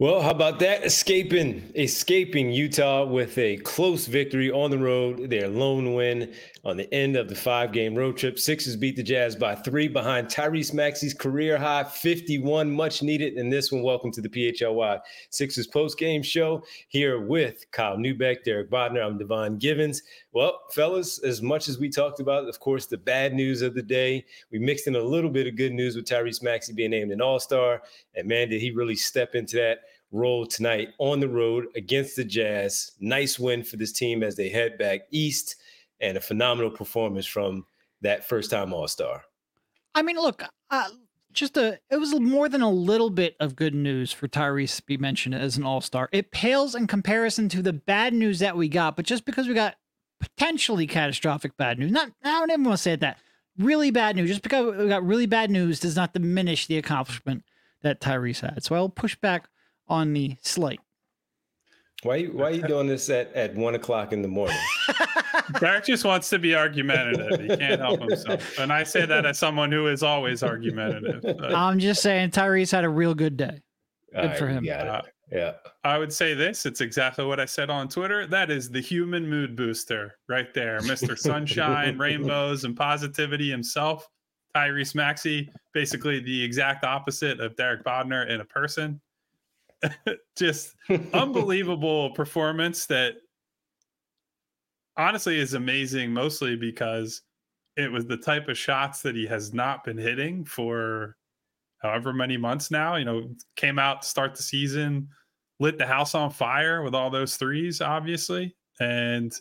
Well, how about that? Escaping, escaping Utah with a close victory on the road. Their lone win on the end of the five-game road trip. Sixers beat the Jazz by three behind Tyrese Maxey's career high 51, much needed in this one. Welcome to the PHLY Sixers post-game show here with Kyle Neubeck, Derek Bodner. I'm Devon Givens. Well, fellas, as much as we talked about, of course, the bad news of the day, we mixed in a little bit of good news with Tyrese Maxey being named an All-Star, and man, did he really step into that role tonight on the road against the Jazz. Nice win for this team as they head back east and a phenomenal performance from that first time All Star. I mean, look, uh, just a it was more than a little bit of good news for Tyrese to be mentioned as an All Star. It pales in comparison to the bad news that we got, but just because we got potentially catastrophic bad news, not I don't even want to say that. Really bad news. Just because we got really bad news does not diminish the accomplishment that Tyrese had. So I'll push back on the slate. Why why are you doing this at, at one o'clock in the morning? Derek just wants to be argumentative. He can't help himself. And I say that as someone who is always argumentative. I'm just saying Tyrese had a real good day. Good for him. Uh, yeah. I would say this. It's exactly what I said on Twitter. That is the human mood booster right there. Mr. Sunshine, rainbows, and positivity himself. Tyrese Maxey, basically the exact opposite of Derek Bodner in a person. just unbelievable performance that honestly is amazing mostly because it was the type of shots that he has not been hitting for however many months now you know came out to start the season lit the house on fire with all those threes obviously. And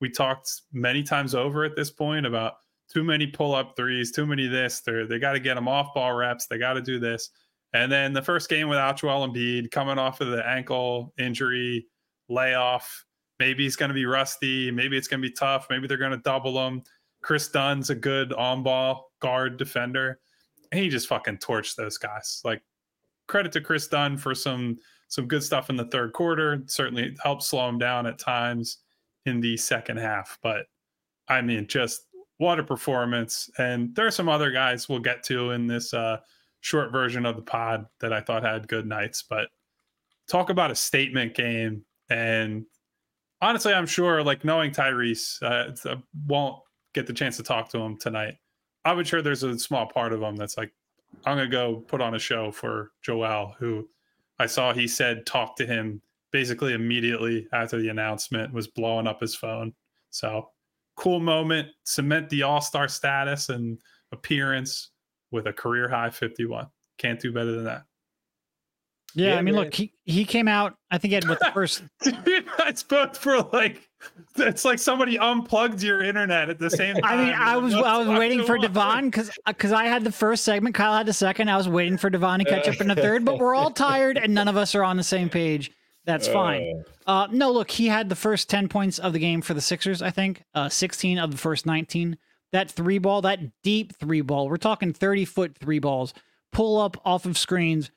we talked many times over at this point about too many pull up threes too many this they they got to get them off ball reps they got to do this and then the first game without Joel Embiid, coming off of the ankle injury, layoff. Maybe he's going to be rusty. Maybe it's going to be tough. Maybe they're going to double him. Kris Dunn's a good on ball guard defender. And he just fucking torched those guys. Like credit to Kris Dunn for some some good stuff in the third quarter. Certainly helped slow him down at times in the second half. But I mean, just what a performance. And there are some other guys we'll get to in this uh short version of the pod that I thought had good nights. But talk about a statement game. And honestly, I'm sure, like knowing Tyrese, uh, I won't get the chance to talk to him tonight. I would sure there's a small part of him that's like, I'm gonna go put on a show for Joel, who I saw he said talk to him basically immediately after the announcement was blowing up his phone. So cool moment, cement the all star status and appearance with a career high 51. Can't do better than that. Yeah, yeah I mean, man. look, he, he came out. I think he had what the first. Dude, that's both for like. It's like somebody unplugged your internet at the same time. I mean, I was I was waiting for Devon because because I had the first segment, Kyle had the second. I was waiting for Devon to catch up in the third, but we're all tired and none of us are on the same page. That's fine. Uh, uh no, look, he had the first ten points of the game for the Sixers. I think uh, sixteen of the first nineteen that three ball, that deep three ball, we're talking 30 foot three balls, pull up off of screens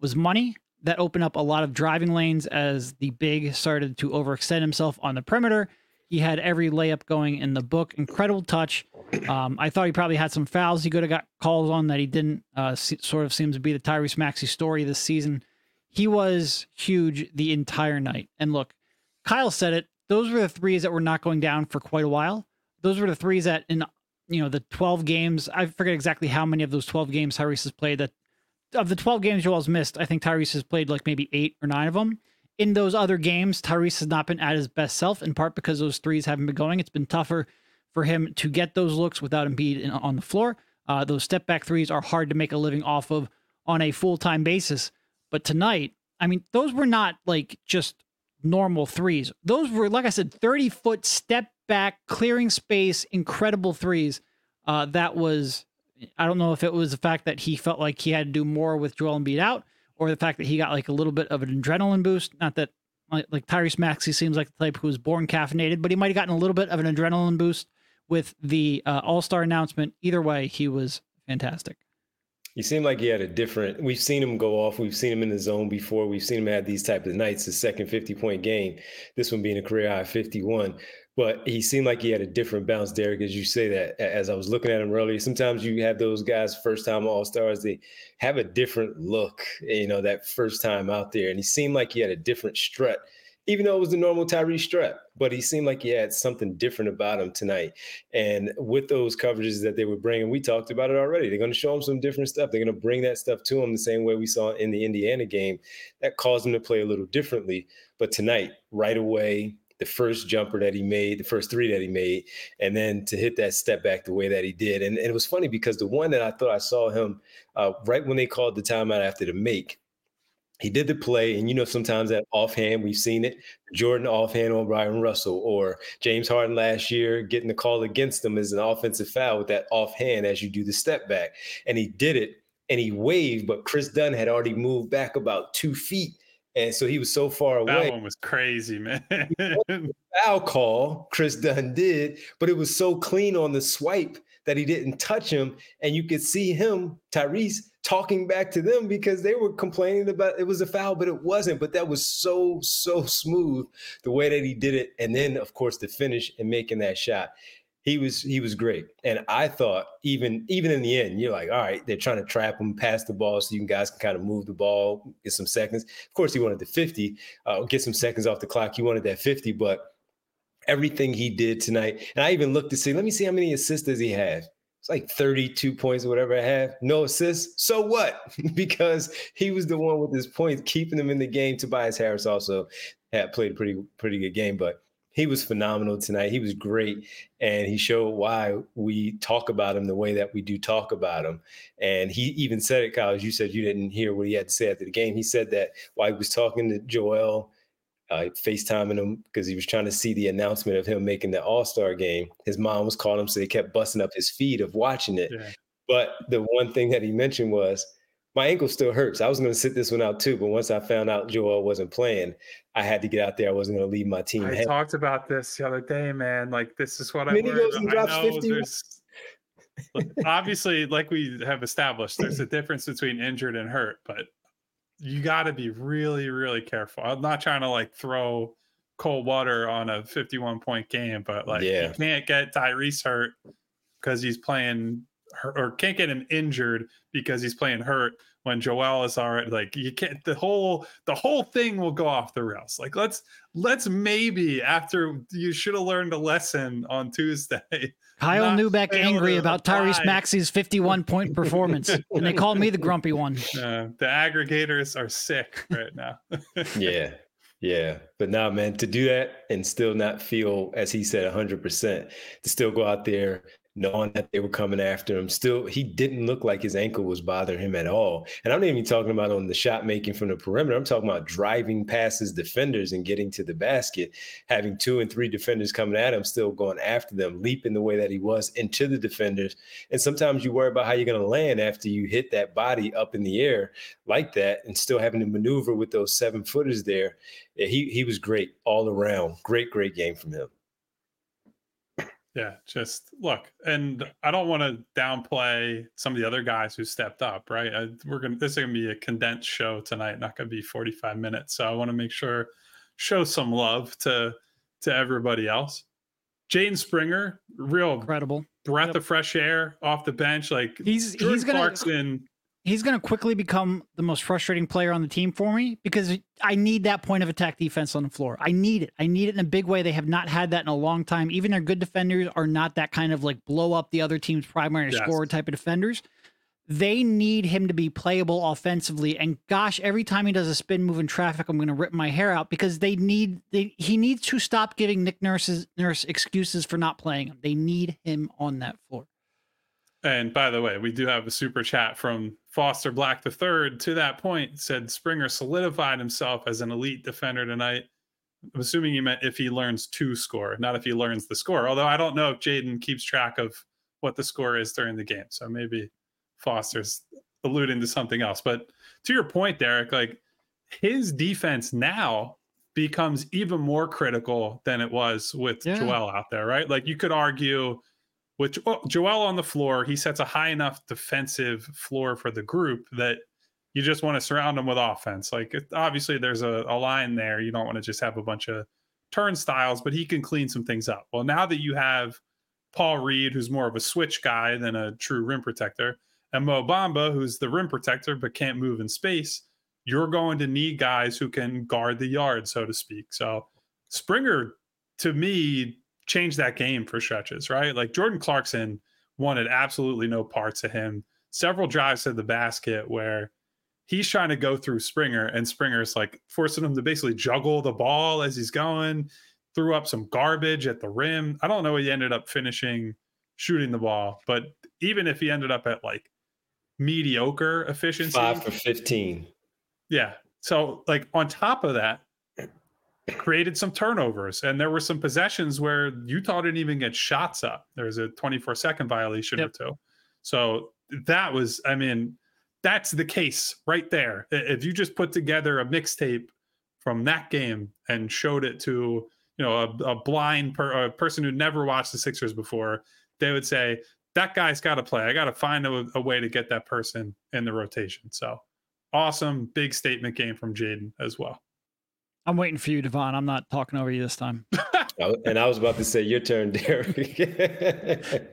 was money. That opened up a lot of driving lanes as the big started to overextend himself on the perimeter. He had every layup going in the book. Incredible touch. Um, I thought he probably had some fouls he could have got calls on that he didn't. Uh, sort of seems to be the Tyrese Maxey story this season. He was huge the entire night. And look, Kyle said it. Those were the threes that were not going down for quite a while. Those were the threes that in you know the 12 games i forget exactly how many of those 12 games tyrese has played that of the 12 games joel's missed i think tyrese has played like maybe eight or nine of them in those other games tyrese has not been at his best self in part because those threes haven't been going it's been tougher for him to get those looks without Embiid in, on the floor Uh, those step back threes are hard to make a living off of on a full time basis. But tonight, I mean, those were not like just normal threes. Those were, like I said, 30 foot step back, clearing space, incredible threes. Uh, that was, I don't know if it was the fact that he felt like he had to do more with Joel Embiid out or the fact that he got like a little bit of an adrenaline boost. Not that like, like Tyrese Maxey seems like the type who was born caffeinated, but he might have gotten a little bit of an adrenaline boost with the uh, All Star announcement. Either way, he was fantastic. He seemed like he had a different. We've seen him go off. We've seen him in the zone before. We've seen him have these type of nights. His second fifty point game, this one being a career high fifty one. But he seemed like he had a different bounce, Derek, as you say that. As I was looking at him earlier, sometimes you have those guys first time All Stars. They have a different look. Eh, you know that first time out there, and he seemed like he had a different strut even though it was the normal Tyree strut, but he seemed like he had something different about him tonight. And with those coverages that they were bringing, we talked about it already. They're going to show him some different stuff. They're going to bring that stuff to him the same way we saw in the Indiana game. That caused him to play a little differently. But tonight, right away, the first jumper that he made, the first three that he made, and then to hit that step back the way that he did. And, and it was funny because the one that I thought I saw him uh, right when they called the timeout after the make, he did the play, and you know, sometimes that offhand, we've seen it. Jordan offhand on Bryon Russell, or James Harden last year getting the call against him as an offensive foul with that offhand as you do the step back. And he did it and he waved, but Kris Dunn had already moved back about two feet. And so he was so far away. That one was crazy, man. foul call, Kris Dunn did, but it was so clean on the swipe that he didn't touch him. And you could see him, Tyrese, talking back to them because they were complaining about it was a foul, but it wasn't. But that was so, so smooth the way that he did it. And then, of course, the finish and making that shot. He was he was great. And I thought even even in the end, you're like, all right, they're trying to trap him, pass the ball so you guys can kind of move the ball, get some seconds. Of course, he wanted the 50, uh, get some seconds off the clock. He wanted that 50, but everything he did tonight. And I even looked to see, let me see how many assists does he have it's like 32 points or whatever I have. No assists. So what? because he was the one with his points, keeping them in the game. Tobias Harris also had played a pretty, pretty good game, but he was phenomenal tonight. He was great. And he showed why we talk about him the way that we do talk about him. And he even said it, Kyle, as you said, you didn't hear what he had to say after the game. He said that while he was talking to Joel uh, FaceTiming him because he was trying to see the announcement of him making the All Star game. His mom was calling him, so he kept busting up his feed of watching it. Yeah. But the one thing that he mentioned was, my ankle still hurts. I was going to sit this one out too, but once I found out Joel wasn't playing, I had to get out there. I wasn't going to leave my team. I talked about this the other day, man. Like this is what I, I goes and drops I know 50. There's, obviously, like we have established, there's a difference between injured and hurt, but you got to be really, really careful. I'm not trying to like throw cold water on a 51 point game, but like yeah. you can't get Tyrese hurt because he's playing or can't get him injured because he's playing hurt when Joel is already like you can't the whole the whole thing will go off the rails. Like let's let's maybe after you should have learned a lesson on Tuesday Kyle Neubeck angry about Tyrese Maxey's 51 point performance, and they called me the grumpy one. Uh, the aggregators are sick right now. yeah, yeah, but now, man, to do that and still not feel, as he said, 100%, to still go out there knowing that they were coming after him. Still, he didn't look like his ankle was bothering him at all. And I'm not even talking about on the shot making from the perimeter. I'm talking about driving past his defenders and getting to the basket, having two and three defenders coming at him, still going after them, leaping the way that he was into the defenders. And sometimes you worry about how you're going to land after you hit that body up in the air like that and still having to maneuver with those seven footers there. He, he was great all around. Great, great game from him. Yeah, just look, and I don't want to downplay some of the other guys who stepped up. Right, I, we're gonna this is gonna be a condensed show tonight, not gonna be forty five minutes. So I want to make sure show some love to to everybody else. Jaden Springer, real incredible breath yep. of fresh air off the bench. Like he's Jordan he's gonna Clarkson he's going to quickly become the most frustrating player on the team for me because I need that point of attack defense on the floor. I need it. I need it in a big way. They have not had that in a long time. Even their good defenders are not that kind of like blow up the other team's primary yes. scorer type of defenders. They need him to be playable offensively. And gosh, every time he does a spin move in traffic, I'm going to rip my hair out because they need they, he needs to stop giving Nick Nurse's Nurse excuses for not playing him. They need him on that floor. And by the way, we do have a super chat from Foster Black the third. To that point, said Springer solidified himself as an elite defender tonight. I'm assuming he meant if he learns to score, not if he learns the score. Although I don't know if Jaden keeps track of what the score is during the game. So maybe Foster's alluding to something else. But to your point, Derek, like his defense now becomes even more critical than it was with yeah. Joel out there, right? Like you could argue with Joel on the floor, he sets a high enough defensive floor for the group that you just want to surround him with offense. Like obviously there's a, a line there. You don't want to just have a bunch of turnstiles, but he can clean some things up. Well, now that you have Paul Reed, who's more of a switch guy than a true rim protector, and Mo Bamba, who's the rim protector but can't move in space, you're going to need guys who can guard the yard, so to speak. So Springer, to me, changed that game for stretches, right? Like Jordan Clarkson wanted absolutely no parts of him. Several drives to the basket where he's trying to go through Springer, and Springer's like forcing him to basically juggle the ball as he's going, threw up some garbage at the rim. I don't know he ended up finishing shooting the ball, but even if he ended up at like mediocre efficiency, five for 15. Yeah. So, like, on top of that, created some turnovers and there were some possessions where Utah didn't even get shots up. There was a 24 second violation yep. or two. So that was, I mean, that's the case right there. If you just put together a mixtape from that game and showed it to, you know, a, a blind per, a person who never watched the Sixers before, they would say, that guy's got to play. I got to find a, a way to get that person in the rotation. So awesome, big statement game from Jaden as well. I'm waiting for you, Devon. I'm not talking over you this time. and I was about to say your turn, Derek.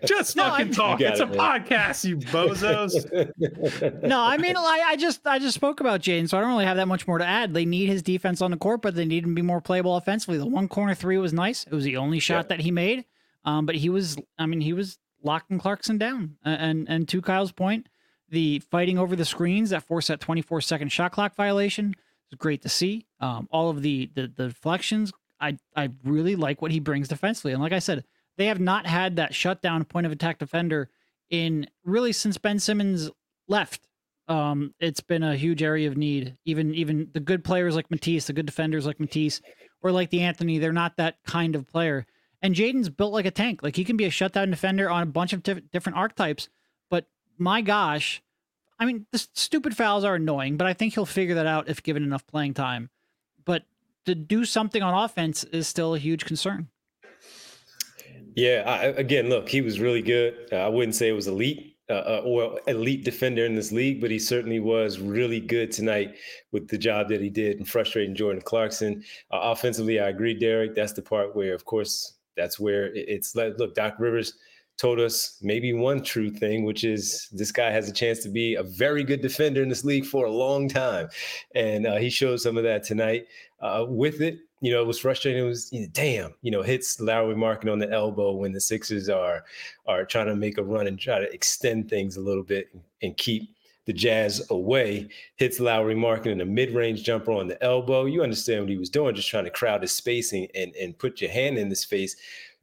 just no, fucking I, talk. It's it, a man. podcast, you bozos. no, I mean, I, I just I just spoke about Jaden, so I don't really have that much more to add. They need his defense on the court, but they need him to be more playable offensively. The one corner three was nice. It was the only shot yeah. that he made. Um, but he was, I mean, he was locking Clarkson down. And and to Kyle's point, the fighting over the screens that forced that 24 second shot clock violation great to see. Um, all of the, the, the deflections, I I really like what he brings defensively. And like I said, they have not had that shutdown point of attack defender in really since Ben Simmons left. Um, it's been a huge area of need. Even even the good players like Matisse, the good defenders like Matisse, or like the Anthony, they're not that kind of player. And Jaden's built like a tank. Like he can be a shutdown defender on a bunch of different archetypes. But my gosh, I mean, the stupid fouls are annoying, but I think he'll figure that out if given enough playing time. But to do something on offense is still a huge concern. Yeah, I, again, look, he was really good. Uh, I wouldn't say it was elite uh, uh, or elite defender in this league, but he certainly was really good tonight with the job that he did and frustrating Jordan Clarkson. Uh, offensively, I agree, Derek. That's the part where, of course, that's where it's like, look, Doc Rivers – told us maybe one true thing, which is this guy has a chance to be a very good defender in this league for a long time. And uh, he showed some of that tonight. Uh, with it, you know, it was frustrating. It was, you know, damn, you know, hits Lauri Markkanen on the elbow when the Sixers are are trying to make a run and try to extend things a little bit and keep the Jazz away. Hits Lauri in a mid-range jumper on the elbow. You understand what he was doing, just trying to crowd his spacing and and put your hand in his face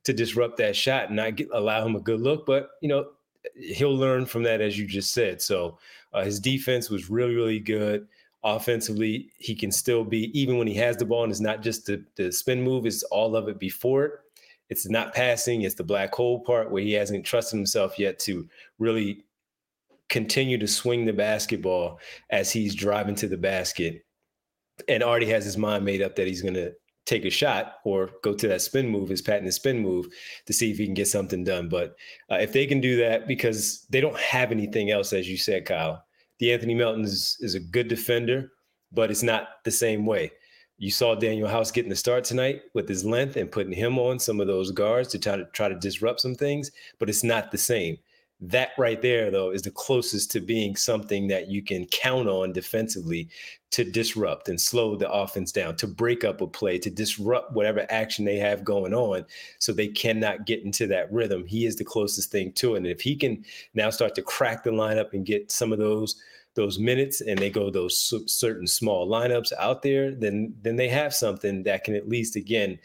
to disrupt that shot and not get, allow him a good look. But you know, he'll learn from that, as you just said. So uh, his defense was really, really good. Offensively, he can still be even when he has the ball, and it's not just the, the spin move; it's all of it before it. It's not passing; it's the black hole part where he hasn't trusted himself yet to really continue to swing the basketball as he's driving to the basket and already has his mind made up that he's going to take a shot or go to that spin move, his patented spin move, to see if he can get something done. But uh, if they can do that, because they don't have anything else, as you said, Kyle, De'Anthony Melton is, is a good defender, but it's not the same way. You saw Danuel House getting the start tonight with his length and putting him on some of those guards to try to try to disrupt some things, but it's not the same. That right there, though, is the closest to being something that you can count on defensively to disrupt and slow the offense down, to break up a play, to disrupt whatever action they have going on so they cannot get into that rhythm. He is the closest thing to it. And if he can now start to crack the lineup and get some of those those minutes and they go those certain small lineups out there, then then they have something that can at least again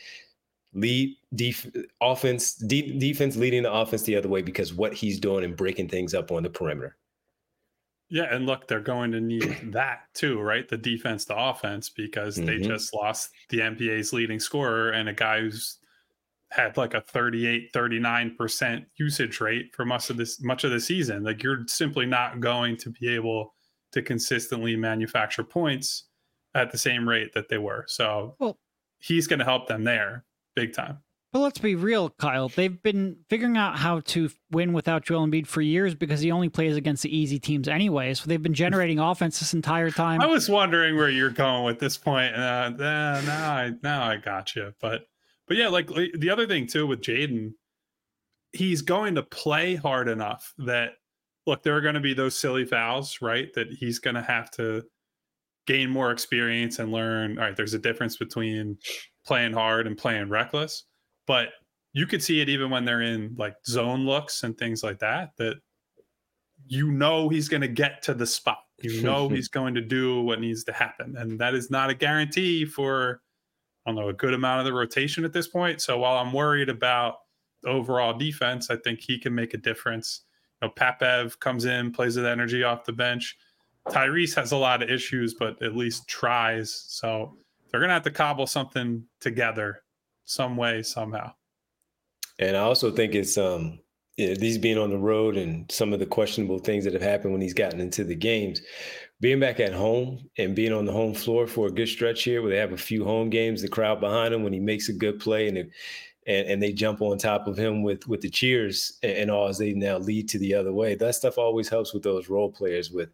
lead def- offense de- defense leading the offense the other way because what he's doing and breaking things up on the perimeter. Yeah, and look, they're going to need that too, right? The defense to offense because mm-hmm. they just lost the NBA's leading scorer and a guy who's had like a 38 39% usage rate for much of this much of the season. Like you're simply not going to be able to consistently manufacture points at the same rate that they were. So well, he's going to help them there big time. But let's be real, Kyle. They've been figuring out how to win without Joel Embiid for years because he only plays against the easy teams anyway. So they've been generating offense this entire time. I was wondering where you're going with this point. Uh, now I now I got you. But but yeah, like the other thing too with Jaden, he's going to play hard enough that look, there are going to be those silly fouls, right? That he's going to have to gain more experience and learn. All right, there's a difference between playing hard and playing reckless, but you could see it even when they're in like zone looks and things like that. That you know he's going to get to the spot. You know he's going to do what needs to happen, and that is not a guarantee for I don't know a good amount of the rotation at this point. So while I'm worried about overall defense, I think he can make a difference you know, Pat Bev comes in, plays with energy off the bench. Tyrese has a lot of issues, but at least tries. So they're gonna have to cobble something together, some way, somehow. And I also think it's um these being on the road and some of the questionable things that have happened when he's gotten into the games. Being back at home and being on the home floor for a good stretch here, where they have a few home games, the crowd behind him when he makes a good play, and it, and, and they jump on top of him with with the cheers and, and, all as they now lead to the other way. That stuff always helps with those role players with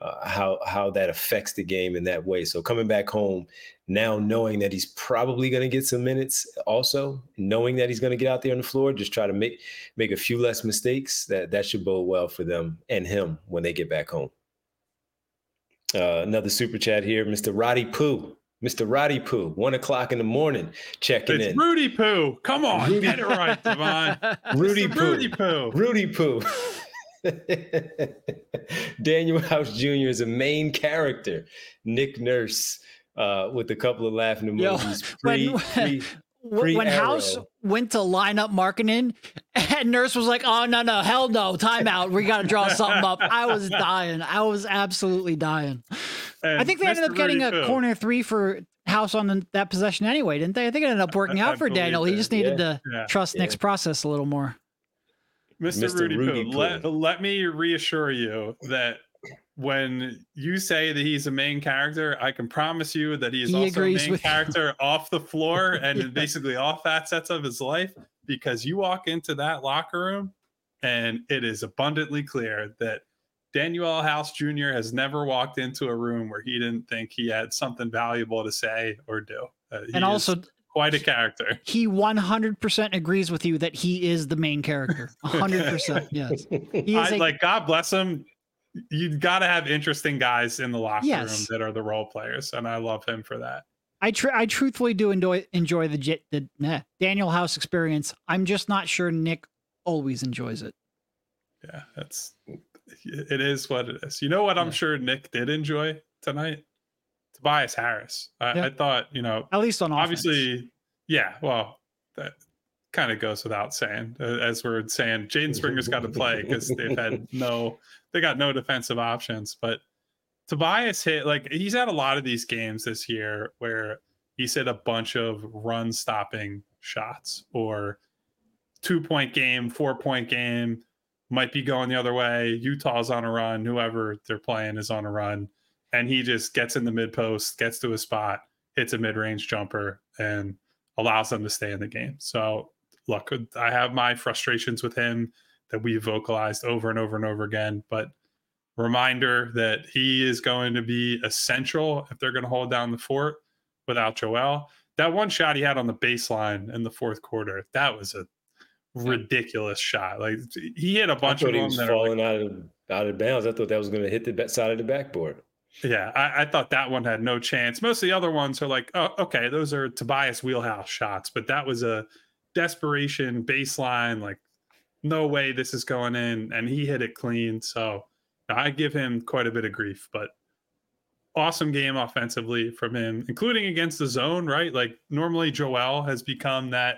uh, how how that affects the game in that way. So coming back home now, knowing that he's probably going to get some minutes, also knowing that he's going to get out there on the floor, just try to make make a few less mistakes. That that should bode well for them and him when they get back home. Uh, another super chat here, Mr. Roddy Pooh. Mr. Roddy Poo, one o'clock in the morning, checking in. it's in. Rudy Poo. Come on, Rudy. get it right, Devon. Rudy Poo. Rudy Poo. Rudy Poo. Danuel House Jr. is a main character. Nick Nurse uh, with a couple of laughing emojis. Yo, pre, when, pre, when House went to line up Markkanen, and Nurse was like, "Oh no, no, hell no, timeout. We got to draw something up." I was dying. I was absolutely dying. And I think they Mr. ended up getting Rudy a too. corner three for House on the, that possession anyway, didn't they? I think it ended up working out for Danuel. He just needed yeah. to yeah. trust yeah. Nick's process a little more. Mr. Mr. Rudy, Rudy Poo, let, let me reassure you that when you say that he's a main character, I can promise you that he is he also a main character you. off the floor and yeah. basically all facets of his life because you walk into that locker room and it is abundantly clear that Danuel House Jr. has never walked into a room where he didn't think he had something valuable to say or do. Uh, and also, quite a character. He 100% agrees with you that he is the main character. 100%. yes. I, a, like, God bless him You've got to have interesting guys in the locker yes. room that are the role players, and I love him for that. I tr- I truthfully do enjoy enjoy the the nah, Danuel House experience. I'm just not sure Nick always enjoys it. Yeah, that's it is what it is. You know what? I'm sure Nick did enjoy tonight. Tobias Harris. I, I thought you know at least on obviously. Offense. Yeah, well, that kind of goes without saying. Uh, as we're saying, Jaden Springer's got to play because they've had no they got no defensive options. But Tobias hit like he's had a lot of these games this year where he's hit a bunch of run stopping shots or two point game, four point game, might be going the other way. Utah's on a run, whoever they're playing is on a run. And he just gets in the mid post, gets to a spot, hits a mid range jumper, and allows them to stay in the game. So, look, I have my frustrations with him that we vocalized over and over and over again. But reminder that he is going to be essential if they're going to hold down the fort without Joel. That one shot he had on the baseline in the fourth quarter, that was a ridiculous shot. Like he hit a bunch of them that falling like, out of out of bounds. I thought that was going to hit the side of the backboard. Yeah, I, I, thought that one had no chance. Most of the other ones are like, oh, okay, those are Tobias wheelhouse shots, but that was a desperation baseline, like no way this is going in, and he hit it clean. So I give him quite a bit of grief, but awesome game offensively from him, including against the zone, right? Like normally Joel has become that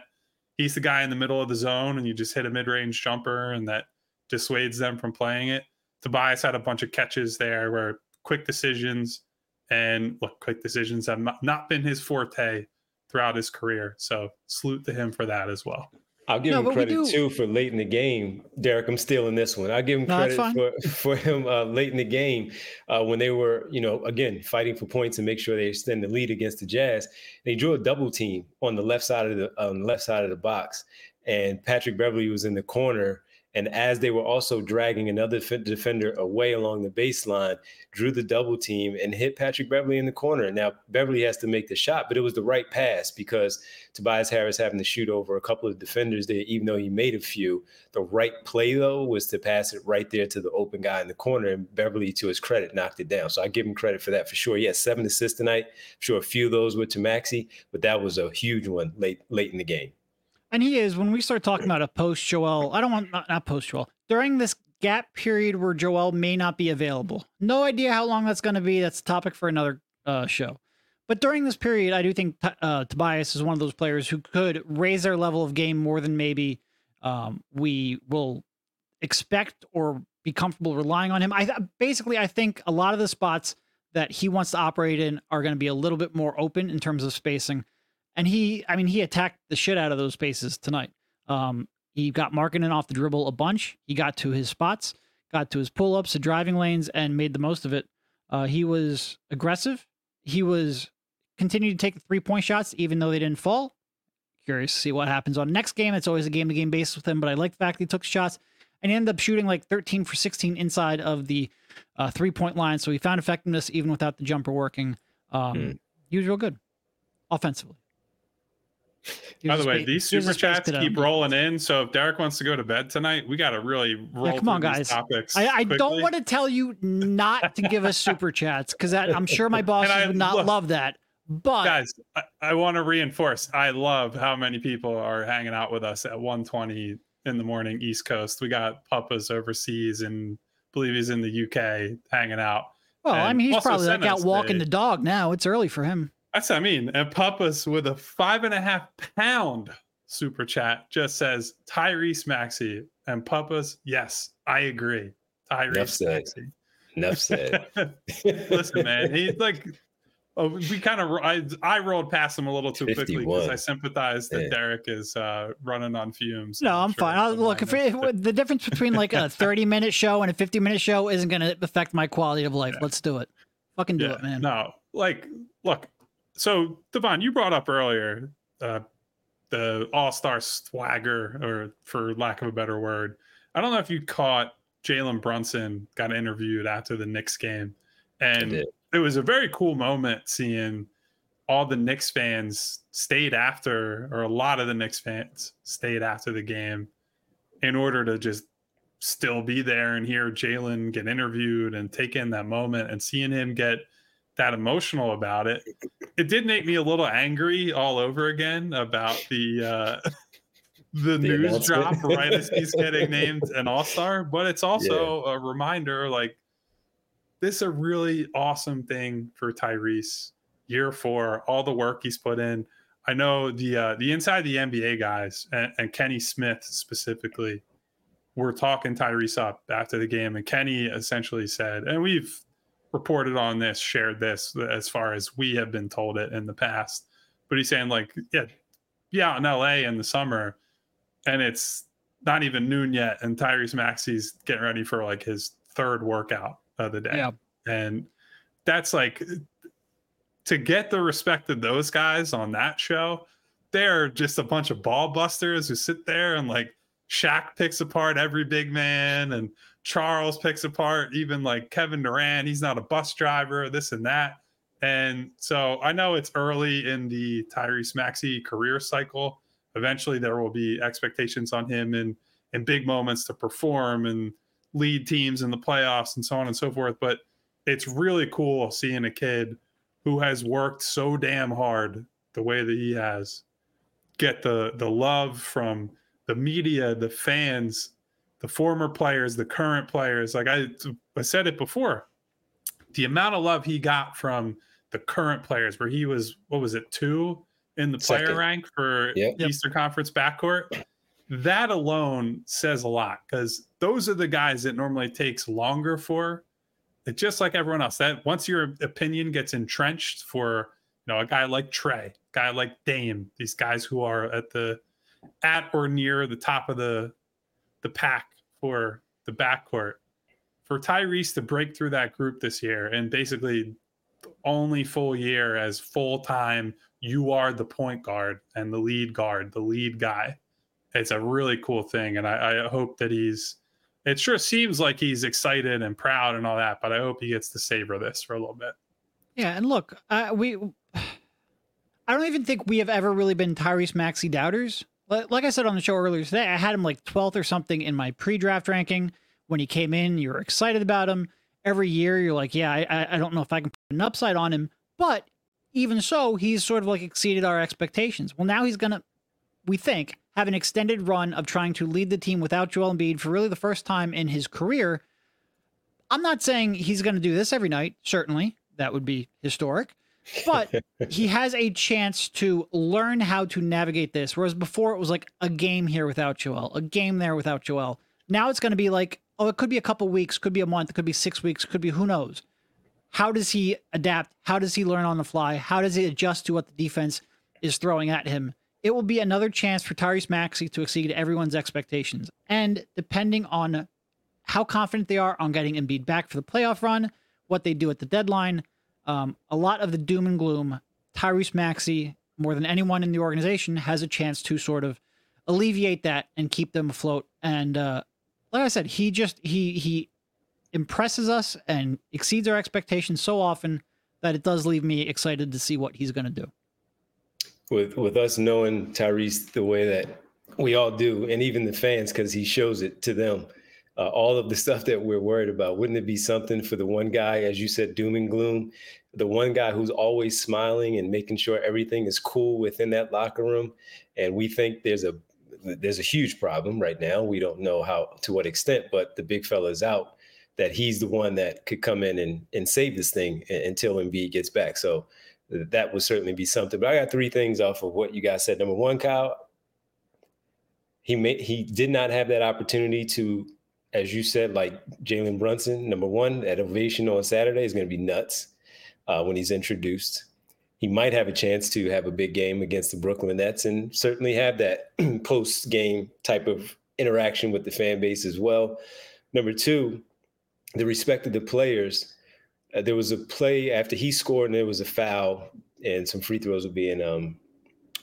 he's the guy in the middle of the zone and you just hit a mid-range jumper and that dissuades them from playing it. Tobias had a bunch of catches there where quick decisions and look, quick decisions have not been his forte throughout his career. So salute to him for that as well. I'll give no, him credit too for late in the game. Derek, I'm stealing this one. I'll give him no, credit for, for him uh, late in the game uh, when they were, you know, again, fighting for points and make sure they extend the lead against the Jazz. They drew a double team on the left side of the um, left side of the box. And Patrick Beverley was in the corner and as they were also dragging another defender away along the baseline, drew the double team and hit Patrick Beverley in the corner. Now, Beverley has to make the shot, but it was the right pass because Tobias Harris having to shoot over a couple of defenders there, even though he made a few. The right play, though, was to pass it right there to the open guy in the corner. And Beverley, to his credit, knocked it down. So I give him credit for that for sure. He had seven assists tonight. I'm sure a few of those were to Maxey, but that was a huge one late late in the game. And he is when we start talking about a post Joel. I don't want not, not post Joel during this gap period where Joel may not be available. No idea how long that's going to be. That's a topic for another uh, show. But during this period, I do think uh, Tobias is one of those players who could raise their level of game more than maybe um, we will expect or be comfortable relying on him. I basically I think a lot of the spots that he wants to operate in are going to be a little bit more open in terms of spacing. And he, I mean, he attacked the shit out of those spaces tonight. Um, he got Markkanen off the dribble a bunch. He got to his spots, got to his pull ups, the driving lanes, and made the most of it. Uh, he was aggressive. He was continued to take the three point shots, even though they didn't fall. Curious to see what happens on next game. It's always a game to game basis with him, but I like the fact that he took shots and he ended up shooting like 13 for 16 inside of the uh, three point line. So he found effectiveness even without the jumper working. Um, mm. He was real good offensively. By the way, these super chats keep rolling in. So if Derek wants to go to bed tonight, we got to really roll. Yeah, come on, guys. Topics I, I don't want to tell you not to give us super chats because I'm sure my bosses I, would not look, love that. But guys, I, I want to reinforce. I love how many people are hanging out with us at 1:20 in the morning East Coast. We got Papas overseas and believe he's in the UK hanging out. Well, and I mean, he's probably like out walking the dog now. It's early for him. That's what I mean. And Papas with a five and a half pound super chat just says Tyrese Maxey. And Papas, yes, I agree. Tyrese Maxey. Enough said. Listen, man, he's like, oh, we kind of, I, I rolled past him a little too 51. quickly because I sympathize that yeah. Derek is uh, running on fumes. No, I'm, I'm sure fine. I'll, look, if it, the difference between like a 30 minute show and a 50 minute show isn't going to affect my quality of life. Yeah. Let's do it. Fucking do yeah. it, man. No, like, look, so Devon, you brought up earlier uh, the All Star swagger, or for lack of a better word. I don't know if you caught Jalen Brunson got interviewed after the Knicks game, and it was a very cool moment seeing all the Knicks fans stayed after, or a lot of the Knicks fans stayed after the game in order to just still be there and hear Jalen get interviewed and take in that moment and seeing him get that emotional about it. It did make me a little angry all over again about the uh, the, the news drop right as he's getting named an all star. But it's also yeah. a reminder, like this is a really awesome thing for Tyrese. Year four, all the work he's put in. I know the uh, the inside the NBA guys and, and Kenny Smith specifically were talking Tyrese up after the game, and Kenny essentially said, and we've reported on this, shared this as far as we have been told it in the past. But he's saying like, yeah, yeah, in LA in the summer, and it's not even noon yet, and Tyrese Maxey's getting ready for like his third workout of the day. Yeah. And that's like to get the respect of those guys on that show, they're just a bunch of ball busters who sit there and like Shaq picks apart every big man and Charles picks apart even like Kevin Durant. He's not a bus driver, this and that. And so I know it's early in the Tyrese Maxey career cycle. Eventually, there will be expectations on him in in big moments to perform and lead teams in the playoffs and so on and so forth. But it's really cool seeing a kid who has worked so damn hard the way that he has get the the love from the media, the fans, the former players, the current players. Like I, I said it before, the amount of love he got from the current players, where he was, what was it, two in the player Second. rank for yep. Eastern Conference backcourt. That alone says a lot because those are the guys that normally takes longer for. It's just like everyone else. That once your opinion gets entrenched for you know a guy like Trae, guy like Dame, these guys who are at the at or near the top of the the pack for the backcourt. For Tyrese to break through that group this year and basically only full year as full time, you are the point guard and the lead guard, the lead guy. It's a really cool thing. And I, I hope that he's, it sure seems like he's excited and proud and all that, but I hope he gets to savor this for a little bit. Yeah. And look, uh, we, I don't even think we have ever really been Tyrese Maxey doubters. Like I said on the show earlier today, I had him like 12th or something in my pre draft ranking. When he came in, you were excited about him every year you're like, yeah, I, I don't know if I can put an upside on him. But even so, he's sort of like exceeded our expectations. Well, now he's to, we think, have an extended run of trying to lead the team without Joel Embiid for really the first time in his career. I'm not saying he's going to do this every night. Certainly, that would be historic. But he has a chance to learn how to navigate this. Whereas before it was like a game here without Joel, a game there without Joel. Now it's going to be like oh, it could be a couple weeks, could be a month, it could be six weeks, could be who knows. How does he adapt? How does he learn on the fly? How does he adjust to what the defense is throwing at him? It will be another chance for Tyrese Maxey to exceed everyone's expectations. And depending on how confident they are on getting Embiid back for the playoff run, what they do at the deadline, um, a lot of the doom and gloom, Tyrese Maxey, more than anyone in the organization, has a chance to sort of alleviate that and keep them afloat. And uh, like I said, he just he he impresses us and exceeds our expectations so often that it does leave me excited to see what he's going to do. With with us knowing Tyrese the way that we all do, and even the fans, because he shows it to them. Uh, all of the stuff that we're worried about, wouldn't it be something for the one guy, as you said, doom and gloom, the one guy who's always smiling and making sure everything is cool within that locker room? And we think there's a there's a huge problem right now. We don't know how to what extent, but the big fella's out. That he's the one that could come in and, and save this thing until Embiid gets back. So that would certainly be something. But I got three things off of what you guys said. Number one, Kyle, he made he did not have that opportunity to, as you said, like Jalen Brunson. Number one, that ovation on Saturday is going to be nuts uh, when he's introduced he might have a chance to have a big game against the Brooklyn Nets and certainly have that post game type of interaction with the fan base as well. Number two, the respect of the players. Uh, there was a play after he scored and there was a foul and some free throws were being um,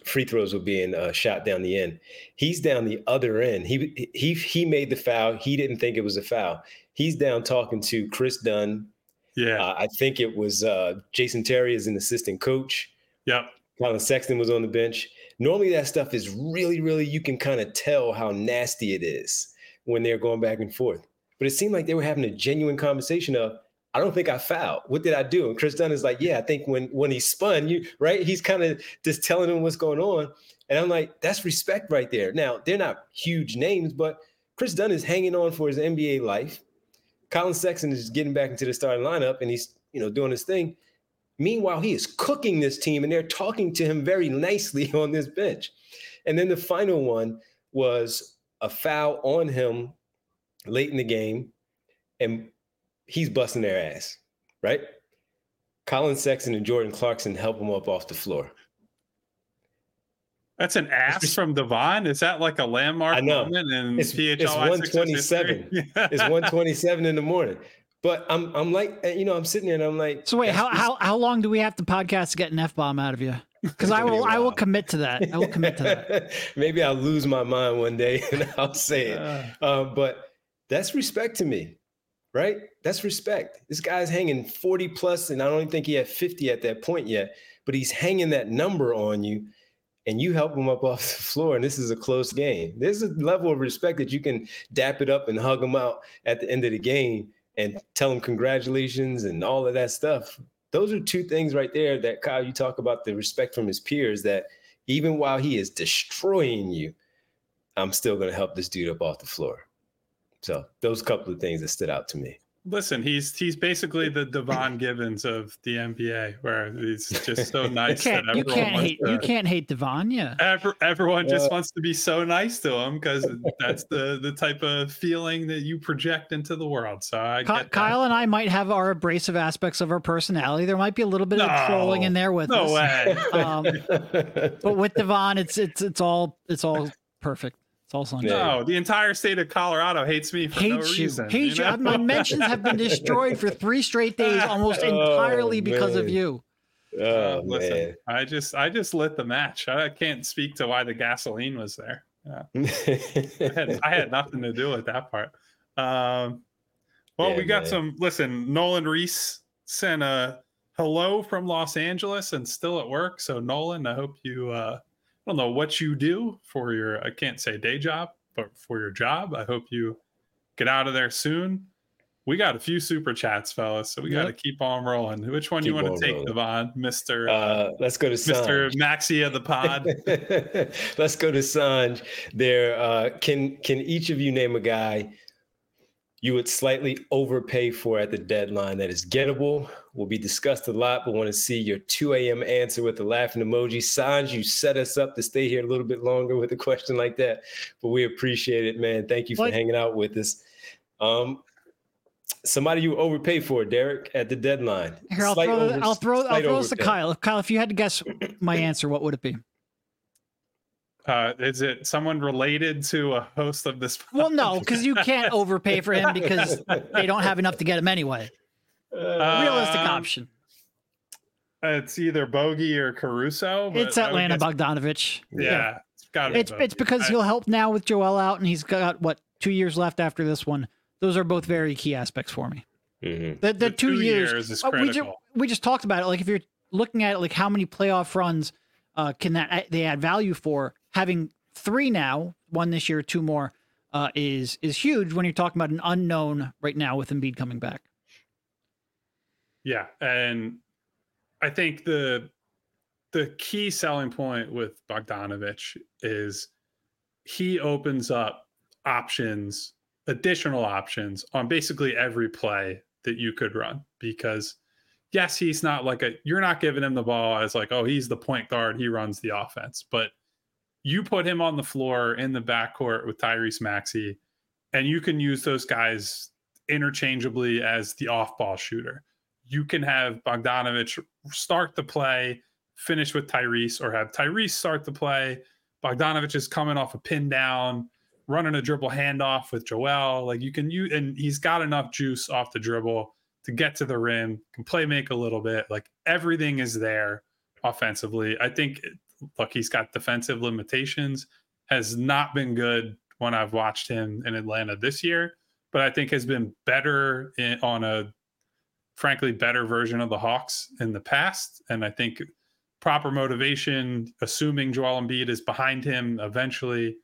free throws were being uh, shot down the end. He's down the other end. He he he made the foul. He didn't think it was a foul. He's down talking to Kris Dunn, yeah. Uh, I think it was uh, Jason Terry as an assistant coach. Yep. Collin Sexton was on the bench. Normally, that stuff is really, really, you can kind of tell how nasty it is when they're going back and forth. But it seemed like they were having a genuine conversation of, I don't think I fouled. What did I do? And Kris Dunn is like, yeah, I think when when he spun, you right, he's kind of just telling him what's going on. And I'm like, that's respect right there. Now, they're not huge names, but Kris Dunn is hanging on for his NBA life. Collin Sexton is getting back into the starting lineup and he's, you know, doing his thing. Meanwhile, he is cooking this team and they're talking to him very nicely on this bench. And then the final one was a foul on him late in the game, and he's busting their ass, right? Collin Sexton and Jordan Clarkson help him up off the floor. That's an ass from Devon. Is that like a landmark I know. moment in it's, PHL it's 127. it's 127 in the morning. But I'm I'm like eh, you know I'm sitting there and I'm like So wait, how how how long do we have to podcast to get an F bomb out of you? Because I will I will commit to that. I will commit to that. Maybe I'll lose my mind one day and I'll say it. Uh, um, but that's respect to me, right? That's respect. This guy's hanging 40 plus, and I don't even think he had 50 at that point yet, but he's hanging that number on you and you help him up off the floor, and this is a close game. There's a level of respect that you can dap it up and hug him out at the end of the game and tell him congratulations and all of that stuff. Those are two things right there that Kyle, you talk about the respect from his peers that even while he is destroying you, I'm still going to help this dude up off the floor. So those couple of things that stood out to me. Listen, he's he's basically the Devon Givens of the NBA, where he's just so nice you can't, that you everyone can't wants hate to, you can't hate Devon, yeah. ever- everyone just wants to be so nice to him because that's the the type of feeling that you project into the world. So I Ky- get. Kyle and I might have our abrasive aspects of our personality. There might be a little bit of trolling in there with no us. way. Um, but with Devon, it's it's it's all it's all perfect. It's all sunshine. No, the entire state of Colorado hates me for no Hates you, reason. hates you. know? My mentions have been destroyed for three straight days, almost entirely Oh, because of you. oh, Uh, listen, man. I just I just lit the match. I can't speak to why the gasoline was there. Yeah. I had, I had nothing to do with that part. Um, well, Yeah, we got man. some. Listen, Nolan Reese sent a hello from Los Angeles and still at work. So Nolan, I hope you. Uh, I don't know what you do for your. I can't say day job, but for your job, I hope you get out of there soon. We got a few super chats, fellas, so we got to keep on rolling. Which one you want to take, rolling. Devon, Mister uh, let's go to Mister Sanj. Maxey of the pod? let's go to Sanj. There, uh, can can each of you name a guy you would slightly overpay for at the deadline that is gettable? Will be discussed a lot, but want to see your 2 a.m. answer with the laughing emoji. Signs you set us up to stay here a little bit longer with a question like that, but we appreciate it, man. Thank you for Like- hanging out with us. Um, somebody you overpay for, Derek, at the deadline. Here, I'll Slight throw, over- I'll throw, I'll throw this to. Kyle. Kyle, if you had to guess my answer, what would it be? Uh, is it someone related to a host of this? Well, no, because you can't overpay for him because they don't have enough to get him anyway. Uh, Realistic Um, option. It's either Bogey or Caruso. but It's Atlanta guess- Bogdanovich. Yeah, it's got to be it's because he'll help now with Joel out, and he's got what two years left after this one. Those are both very key aspects for me. mhm. The, the, The two, two years, years is uh, we, just, we just talked about it. Like if you're looking at it, like how many playoff runs uh, can that they add value for? Having three now, one this year, two more, uh, is is huge when you're talking about an unknown right now with Embiid coming back. Yeah, and I think the the key selling point with Bogdanovich is he opens up options, additional options on basically every play that you could run because yes, he's not like a you're not giving him the ball as like, oh, he's the point guard, he runs the offense, but you put him on the floor in the backcourt with Tyrese Maxey, and you can use those guys interchangeably as the off-ball shooter. You can have Bogdanovich start the play, finish with Tyrese, or have Tyrese start the play. Bogdanovich is coming off a pin down, running a dribble handoff with Joel. Like you can use, and he's got enough juice off the dribble to get to the rim, can play make a little bit. Like everything is there offensively. I think, look, he's got defensive limitations, has not been good when I've watched him in Atlanta this year, but I think has been better in, on a frankly better version of the Hawks in the past. And I think proper motivation, assuming Joel Embiid is behind him eventually,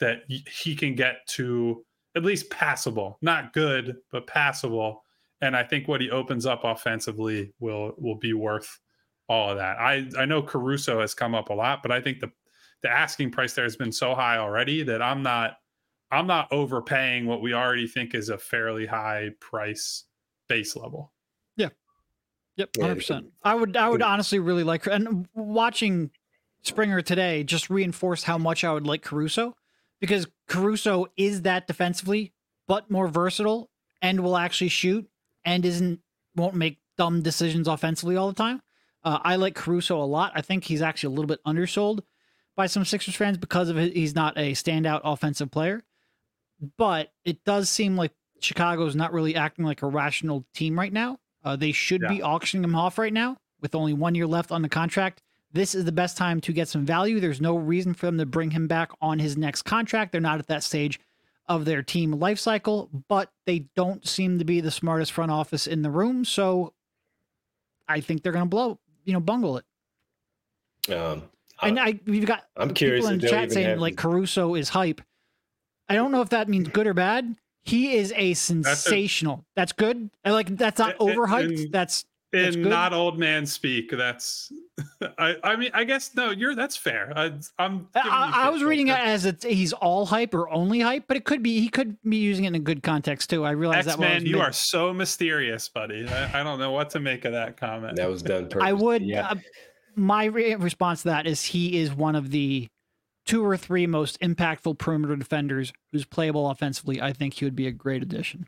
that he can get to at least passable, not good, but passable. And I think what he opens up offensively will will be worth all of that. I I know Caruso has come up a lot, but I think the the asking price there has been so high already that I'm not I'm not overpaying what we already think is a fairly high price base level. Yeah. Yep, hundred percent. I would, I would honestly really like, and watching Springer today just reinforced how much I would like Caruso, because Caruso is that defensively, but more versatile and will actually shoot and isn't won't make dumb decisions offensively all the time. Uh, I like Caruso a lot. I think he's actually a little bit undersold by some Sixers fans because of his, he's not a standout offensive player. But it does seem like Chicago's not really acting like a rational team right now. Uh, they should be auctioning him off right now with only one year left on the contract. This is the best time to get some value. There's no reason for them to bring him back on his next contract. They're not at that stage of their team life cycle, but they don't seem to be the smartest front office in the room. So I think they're going to blow, you know, bungle it. Um, And I, we've got I'm people curious in the chat saying have- like Caruso is hype. I don't know if that means good or bad. He is a sensational. That's, good. I like that's not And- and- overhyped. and- That's in not old man speak. That's I, I mean I guess no, you're that's fair. I, am I, I was reading it as it's he's all hype or only hype, but it could be he could be using it in a good context too. I realize X-Man, that man, you are so mysterious, buddy. I, I, don't know what to make of that comment. That was done. I would. Yeah. Uh, my re- response to that is he is one of the two or three most impactful perimeter defenders who's playable offensively. I think he would be a great addition.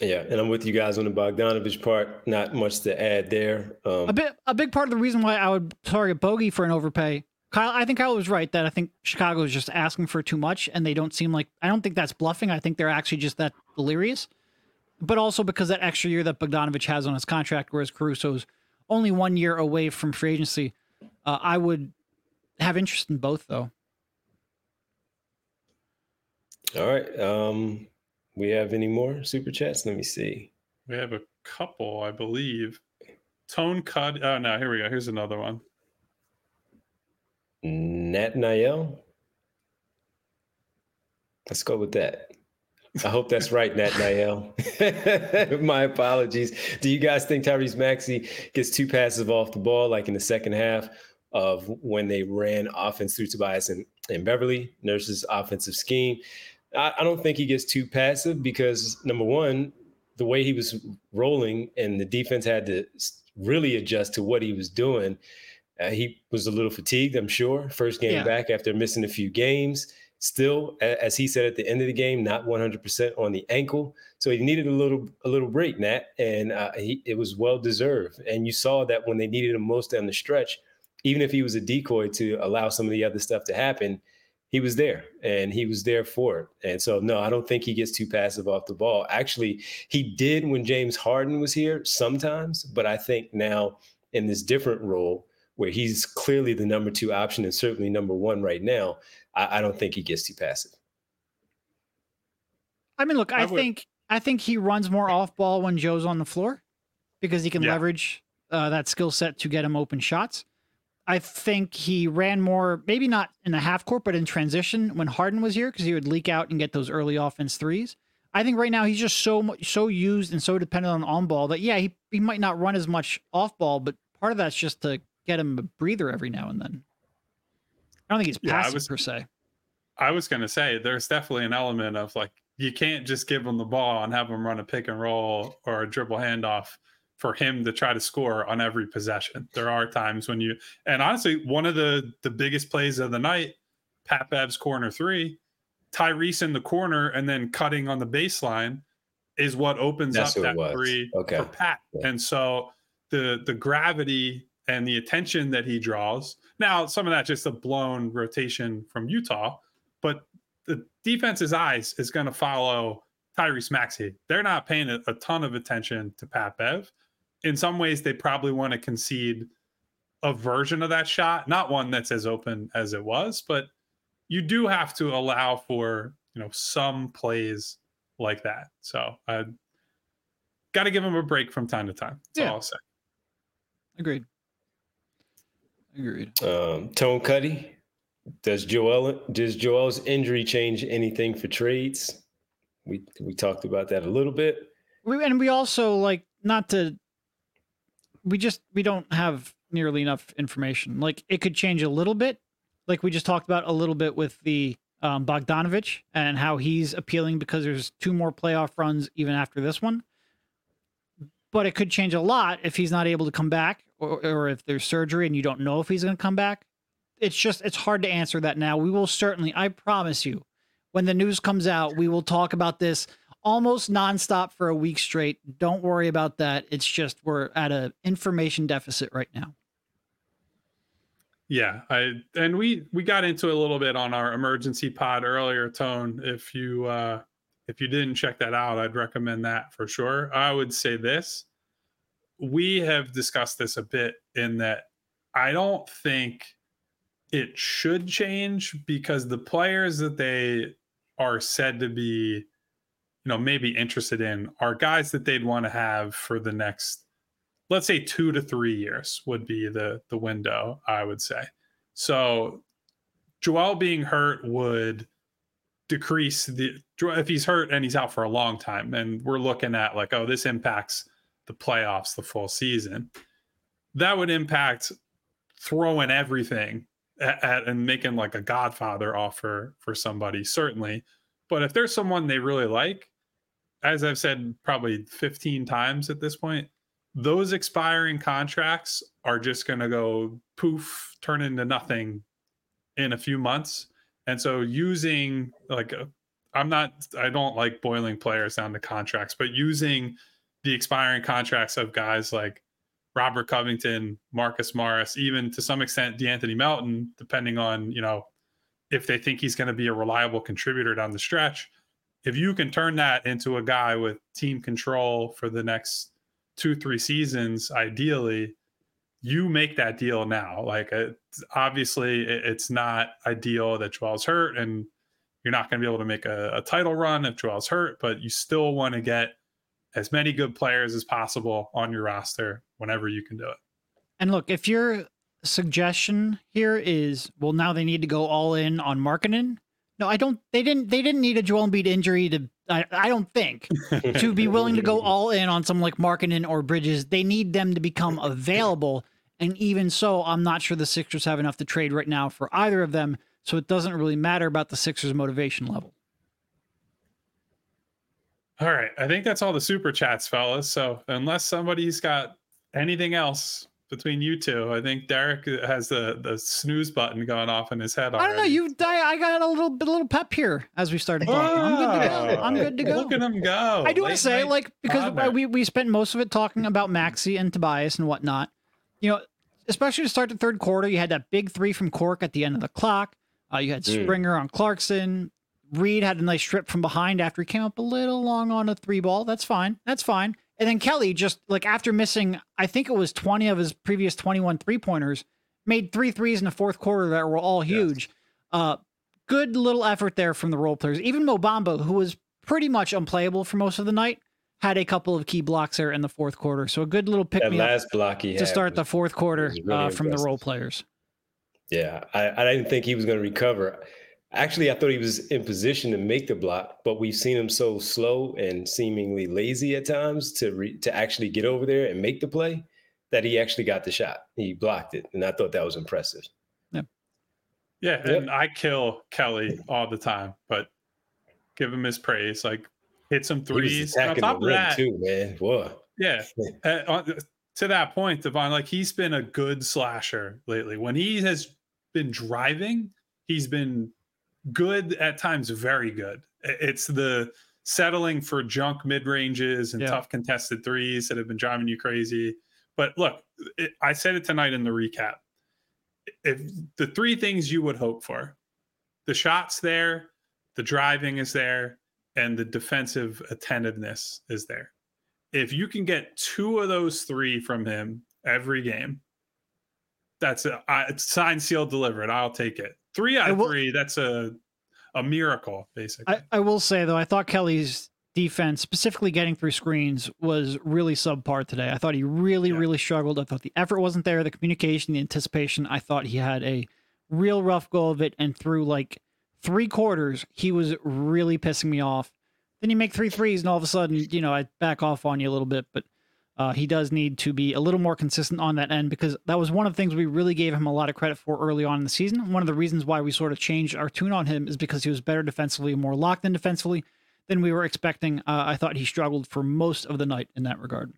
Yeah, and I'm with you guys on the Bogdanovich part. Not much to add there. Um, a bit, a big part of the reason why I would target Bogey for an overpay. Kyle, I think Kyle was right that I think Chicago is just asking for too much, and they don't seem like. I don't think that's bluffing. I think they're actually just that delirious. But also because that extra year that Bogdanovich has on his contract, whereas Caruso's only one year away from free agency, uh, I would have interest in both though. All right. Um, we have any more super chats? Let me see. We have a couple, I believe. Tone cut. Oh no, here we go. Here's another one. Nat Niel. Let's go with that. I hope that's right, Nat Niel. My apologies. Do you guys think Tyrese Maxey gets two passes off the ball, like in the second half of when they ran offense through Tobias and, and Beverley, Nurse's offensive scheme? I, I don't think he gets too passive because number one, the way he was rolling and the defense had to really adjust to what he was doing. Uh, he was a little fatigued, I'm sure. First game yeah. back after missing a few games. Still, as he said at the end of the game, not 100% on the ankle, so he needed a little a little break, Nat, and uh, he, it was well deserved. And you saw that when they needed him most down the stretch, even if he was a decoy to allow some of the other stuff to happen, he was there and he was there for it. And so, no, I don't think he gets too passive off the ball. Actually, he did when James Harden was here sometimes, but I think now in this different role where he's clearly the number two option and certainly number one right now, I, I don't think he gets too passive. I mean, look, I, I think I think he runs more off ball when Joe's on the floor because he can yeah. leverage uh, that skill set to get him open shots. I think he ran more, maybe not in the half court, but in transition when Harden was here because he would leak out and get those early offense threes. I think right now he's just so much, so used and so dependent on on ball that yeah, he, he might not run as much off ball, but part of that's just to get him a breather every now and then. I don't think he's passive yeah, was, per se. I was going to say there's definitely an element of like you can't just give him the ball and have him run a pick and roll or a dribble handoff for him to try to score on every possession. There are times when you and honestly, one of the the biggest plays of the night, Pat Bev's corner three, Tyrese in the corner and then cutting on the baseline is what opens That's up that three okay. for Pat. Yeah. And so the the gravity and the attention that he draws. Now, some of that just a blown rotation from Utah, but the defense's eyes is going to follow Tyrese Maxey. They're not paying a, a ton of attention to Pat Bev in some ways they probably want to concede a version of that shot, not one that's as open as it was, but you do have to allow for, you know, some plays like that. So I got to give him a break from time to time. That's yeah. all I'll say. Agreed. Agreed. Um, Tone Cuddy, does Joel does Joel's injury change anything for trades? We we talked about that a little bit. We, and we also like not to we just we don't have nearly enough information. Like it could change a little bit, like we just talked about a little bit with the um, Bogdanovich and how he's appealing because there's two more playoff runs even after this one. But it could change a lot if he's not able to come back, or, or if there's surgery and you don't know if he's going to come back. It's just it's hard to answer that now. We will certainly, I promise you, when the news comes out, we will talk about this almost nonstop for a week straight. Don't worry about that. It's just we're at an information deficit right now. Yeah, I and we we got into a little bit on our emergency pod earlier, Tone. If you uh if you didn't check that out, I'd recommend that for sure. I would say this. We have discussed this a bit in that I don't think it should change because the players that they are said to be you know maybe interested in are guys that they'd want to have for the next let's say 2 to 3 years would be the the window I would say. So Joel being hurt would decrease the if he's hurt and he's out for a long time and we're looking at like oh this impacts the playoffs the full season. That would impact throwing everything at, at, and making like a Godfather offer for somebody, certainly. But if there's someone they really like, as I've said probably 15 times at this point, those expiring contracts are just going to go poof, turn into nothing in a few months. And so using like a, I'm not I don't like boiling players down to contracts, but using the expiring contracts of guys like Robert Covington, Marcus Morris, even to some extent De'Anthony Melton, depending on, you know, if they think he's going to be a reliable contributor down the stretch. If you can turn that into a guy with team control for the next two, three seasons, ideally, you make that deal now. Like, uh, obviously, it's not ideal that Joel's hurt, and you're not going to be able to make a, a title run if Joel's hurt, but you still want to get as many good players as possible on your roster whenever you can do it. And look, if your suggestion here is, well, now they need to go all in on Markkanen. No, I don't. They didn't. They didn't need a Joel Embiid injury to. I, I don't think to be willing to go all in on someone like Markkanen or Bridges. They need them to become available. And even so, I'm not sure the Sixers have enough to trade right now for either of them. So it doesn't really matter about the Sixers' motivation level. All right. I think that's all the super chats, fellas. So unless somebody's got anything else between you two, I think Derek has the the snooze button going off in his head. Already. I don't know. You, I, I got a little bit, a little pep here as we started talking. Oh, I'm good to go. I'm good to go. Look at him go. I do want to say, like, because we we spent most of it talking about Maxey and Tobias and whatnot. You know, especially to start the third quarter, you had that big three from Cork at the end of the clock. Uh, you had mm. Springer on Clarkson. Reed had a nice strip from behind after he came up a little long on a three ball. That's fine. That's fine. And then Kelly just like after missing, I think it was 20 of his previous 21 three pointers, made three threes in the fourth quarter that were all huge. Yes. Uh, good little effort there from the role players. Even Mo Bamba, who was pretty much unplayable for most of the night, had a couple of key blocks there in the fourth quarter. So a good little pick that me up to start the fourth quarter really uh, from the role players. Yeah, I, I didn't think he was going to recover. Actually, I thought he was in position to make the block, but we've seen him so slow and seemingly lazy at times to re- to actually get over there and make the play that he actually got the shot. He blocked it, and I thought that was impressive. Yeah, yeah, and yep. I kill Kelly all the time, but give him his praise. Like hit some threes. on top of that, too, man. Whoa. Yeah. uh, to that point, Devon, like he's been a good slasher lately. When he has been driving, he's been good at times, very good. It's the settling for junk mid ranges and yeah. tough contested threes that have been driving you crazy. But look, it, I said it tonight in the recap. If the three things you would hope for, the shots there, the driving is there, and the defensive attentiveness is there. If you can get two of those three from him every game, that's a signed, sealed, delivered. I'll take it. Three out of will, three. That's a a miracle, basically. I, I will say though, I thought Kelly's defense, specifically getting through screens, was really subpar today. I thought he really, yeah. really struggled. I thought the effort wasn't there, the communication, the anticipation. I thought he had a real rough go of it, and through like three quarters, he was really pissing me off. Then you make three threes, and all of a sudden, you know, I back off on you a little bit, but uh, he does need to be a little more consistent on that end because that was one of the things we really gave him a lot of credit for early on in the season. One of the reasons why we sort of changed our tune on him is because he was better defensively, more locked in defensively than we were expecting. Uh, I thought he struggled for most of the night in that regard.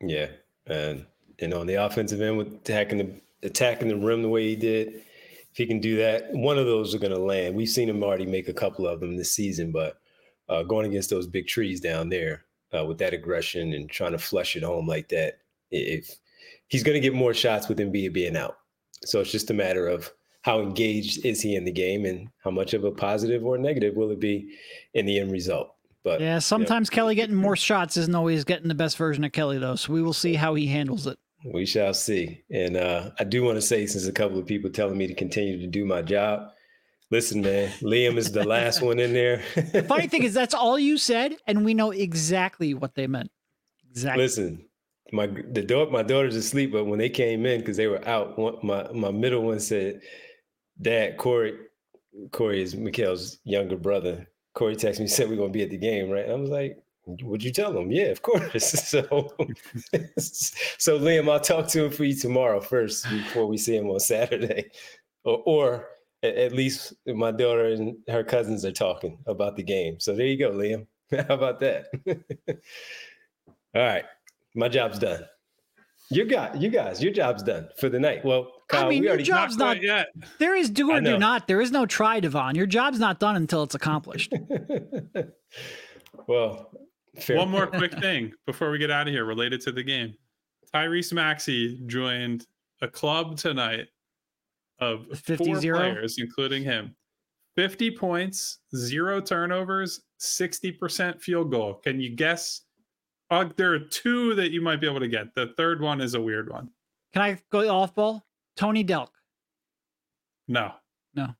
Yeah, and know, on the offensive end with attacking the attacking the rim the way he did, if he can do that, one of those are going to land. We've seen him already make a couple of them this season, but uh, going against those big trees down there, uh, with that aggression and trying to flush it home like that. If he's going to get more shots with Embiid being out, so it's just a matter of how engaged is he in the game and how much of a positive or negative will it be in the end result. But yeah, sometimes Kelly getting more shots isn't always getting the best version of Kelly though. So we will see how he handles it. We shall see. And uh, I do want to say, since a couple of people telling me to continue to do my job, Listen, man, Liam is the last one in there. the funny thing is, that's all you said, and we know exactly what they meant. Exactly. Listen, my the daughter, my daughter's asleep, but when they came in because they were out, one, my my middle one said, "Dad, Corey, Corey is Mikal's younger brother. Corey texted me said we're gonna be at the game, right?" And I was like, Would you tell him? Yeah, of course. So, so Liam, I'll talk to him for you tomorrow first before we see him on Saturday, or, or at least my daughter and her cousins are talking about the game. So there you go, Liam. How about that? All right, my job's done. You got you guys, your job's done for the night. Well, Kyle, I mean, your already, job's not, not yet. There is do or do know. not. There is no try, Devon. Your job's not done until it's accomplished. well, fair One more quick thing before we get out of here related to the game. Tyrese Maxey joined a club tonight of 50 four zero? players, including him. 50 points, zero turnovers, 60% field goal. Can you guess? Uh, there are two that you might be able to get. The third one is a weird one. Can I go off ball? Tony Delk. No. No. Okay.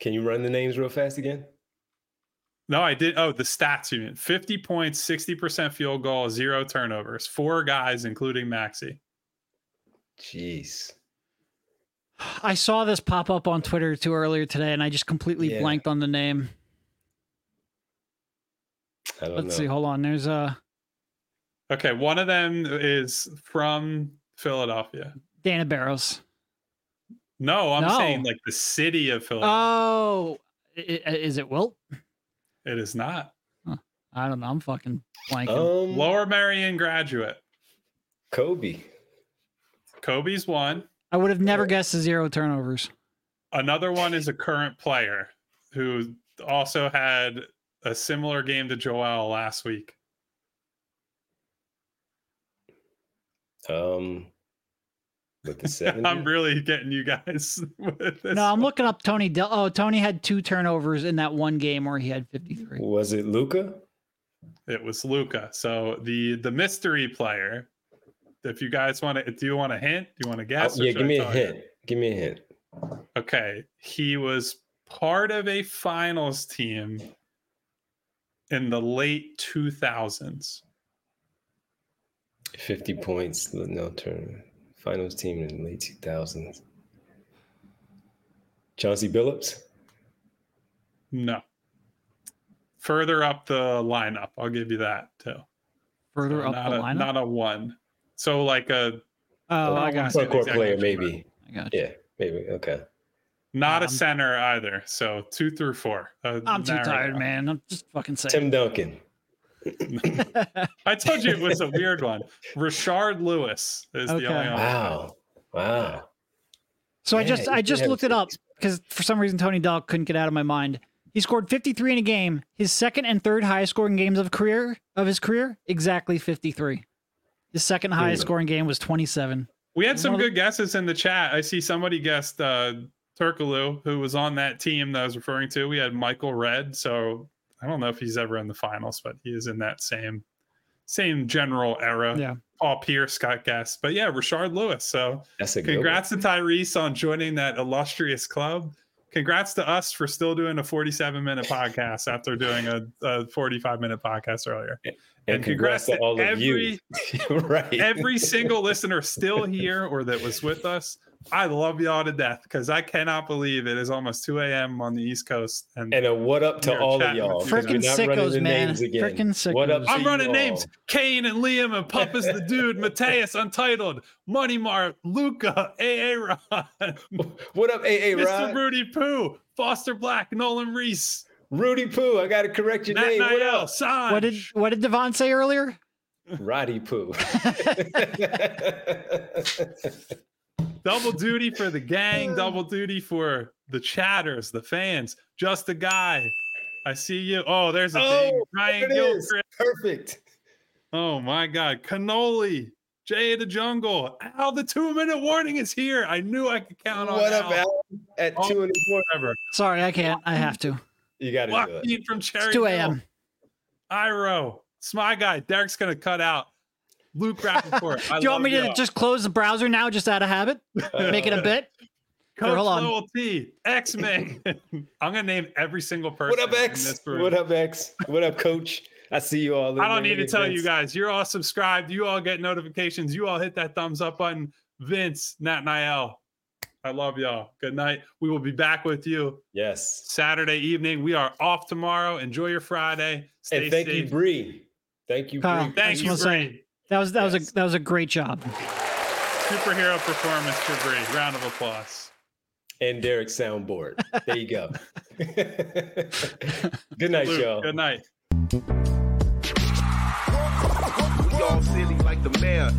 Can you run the names real fast again? No, I did. Oh, the stats you mean 50 points, 60% field goal, zero turnovers. Four guys, including Maxey. Jeez. I saw this pop up on Twitter too earlier today, and I just completely Yeah. blanked on the name. I don't Let's know. see. Hold on. There's a Okay, one of them is from Philadelphia. Dana Barros. No, I'm No. saying like the city of Philadelphia. Oh, i- i- is it Wilt? it is not. I don't know. I'm fucking blanking. Um, Lower Merion graduate. Kobe. Kobe's one. I would have never guessed the zero turnovers. Another one is a current player who also had a similar game to Joel last week. Um, with the 70? I'm really getting you guys with this. No, I'm looking up Tony Delk. Oh, Tony had two turnovers in that one game where he had 53. Was it Luka? It was Luka. So the the mystery player. If you guys want to, do you want a hint? Do you want to uh, guess? Oh, yeah, give me a tell you? hint. Give me a hint. Okay, he was part of a finals team in the late 2000s. 50 points, no turn. Finals team in the late 2000s. Chauncey Billups? No. Further up the lineup, I'll give you that too. Further So up not the a, lineup. Not a one. So like a oh, I I got, wanna it. Front court player, maybe. I got you. Yeah, maybe. Okay. not a Um, center either. So two through four. Uh, I'm too tired, down. man. I'm just fucking saying. Tim Duncan. I told you it was a weird one. Rashard Lewis is Okay. the only one. Wow. Wow. So I just I just looked it up because for some reason Tony Delk couldn't get out of my mind. He scored 53 in a game. His second and third highest scoring games of career of his career, exactly 53. His second highest scoring game was 27. We had some One the- good guesses in the chat. I see somebody guessed uh Turkoglu, who was on that team that I was referring to. We had Michael Redd. So I don't know if he's ever in the finals, but he is in that same same general era. Yeah. Paul Pierce got guessed. But yeah, Rashard Lewis. So That's a good congrats to Tyrese on joining that illustrious club. Congrats to us for still doing a 47 minute podcast after doing a, a 45 minute podcast earlier. One. and And congrats congrats to to all of every- you. right. every single listener still here or that was with us. I love y'all to death because I cannot believe it is almost 2 a.m. on the East Coast. And, And a what up to all of y'all. with you because Frickin' we're not running sickos, man. names again. Frickin' What up sickos. I'm running names all. Kane and Liam and Papa's the dude, Mateus Untitled, Money Mart, Luca, AA Ron, What up, AA Mr. Rod? Rudy Poo, Foster Black, Nolan Reese, Rudy Poo. I got to correct your Nat name. What else? Sanj. What did what did Devon say earlier? Roddy Poo. double duty for the gang, double duty for the chatters, the fans. Just a guy. I see you. Oh, there's a oh, big Oh, Ryan there it is. Gilchrist. Perfect. Oh my God. Cannoli. Jay the Jungle. Al, the two minute warning is here. I knew I could count on What up, Al. Al? At Oh, two and the morning. Sorry, I can't. I have to. You got to do it. From Cherry. It's 2 a.m. Iro. my guy. Derek's gonna cut out. Luke Rappaport. I Do you want love me to y'all. just close the browser now, just out of habit? Uh, Make it a bit? Coach hold on. Lowell T, X Men. I'm gonna name every single person. What up, in X? this. What up, X? What up, Coach? I see you all. I don't need to Look at tell you guys. You're all subscribed. You all get notifications. You all hit that thumbs up button. Vince, Nat Niel, I love y'all. Good night. We will be back with you. Yes. Saturday evening. We are off tomorrow. Enjoy your Friday. Stay and thank safe. you, Bree. Thank you, Kyle, Bree. Thank you, Bree. That was that yes. was a that was a great job. Superhero performance for Bree. Round of applause. And Derek soundboard. There you go. Good night, Luke, y'all. Good night. We all silly like the mayor.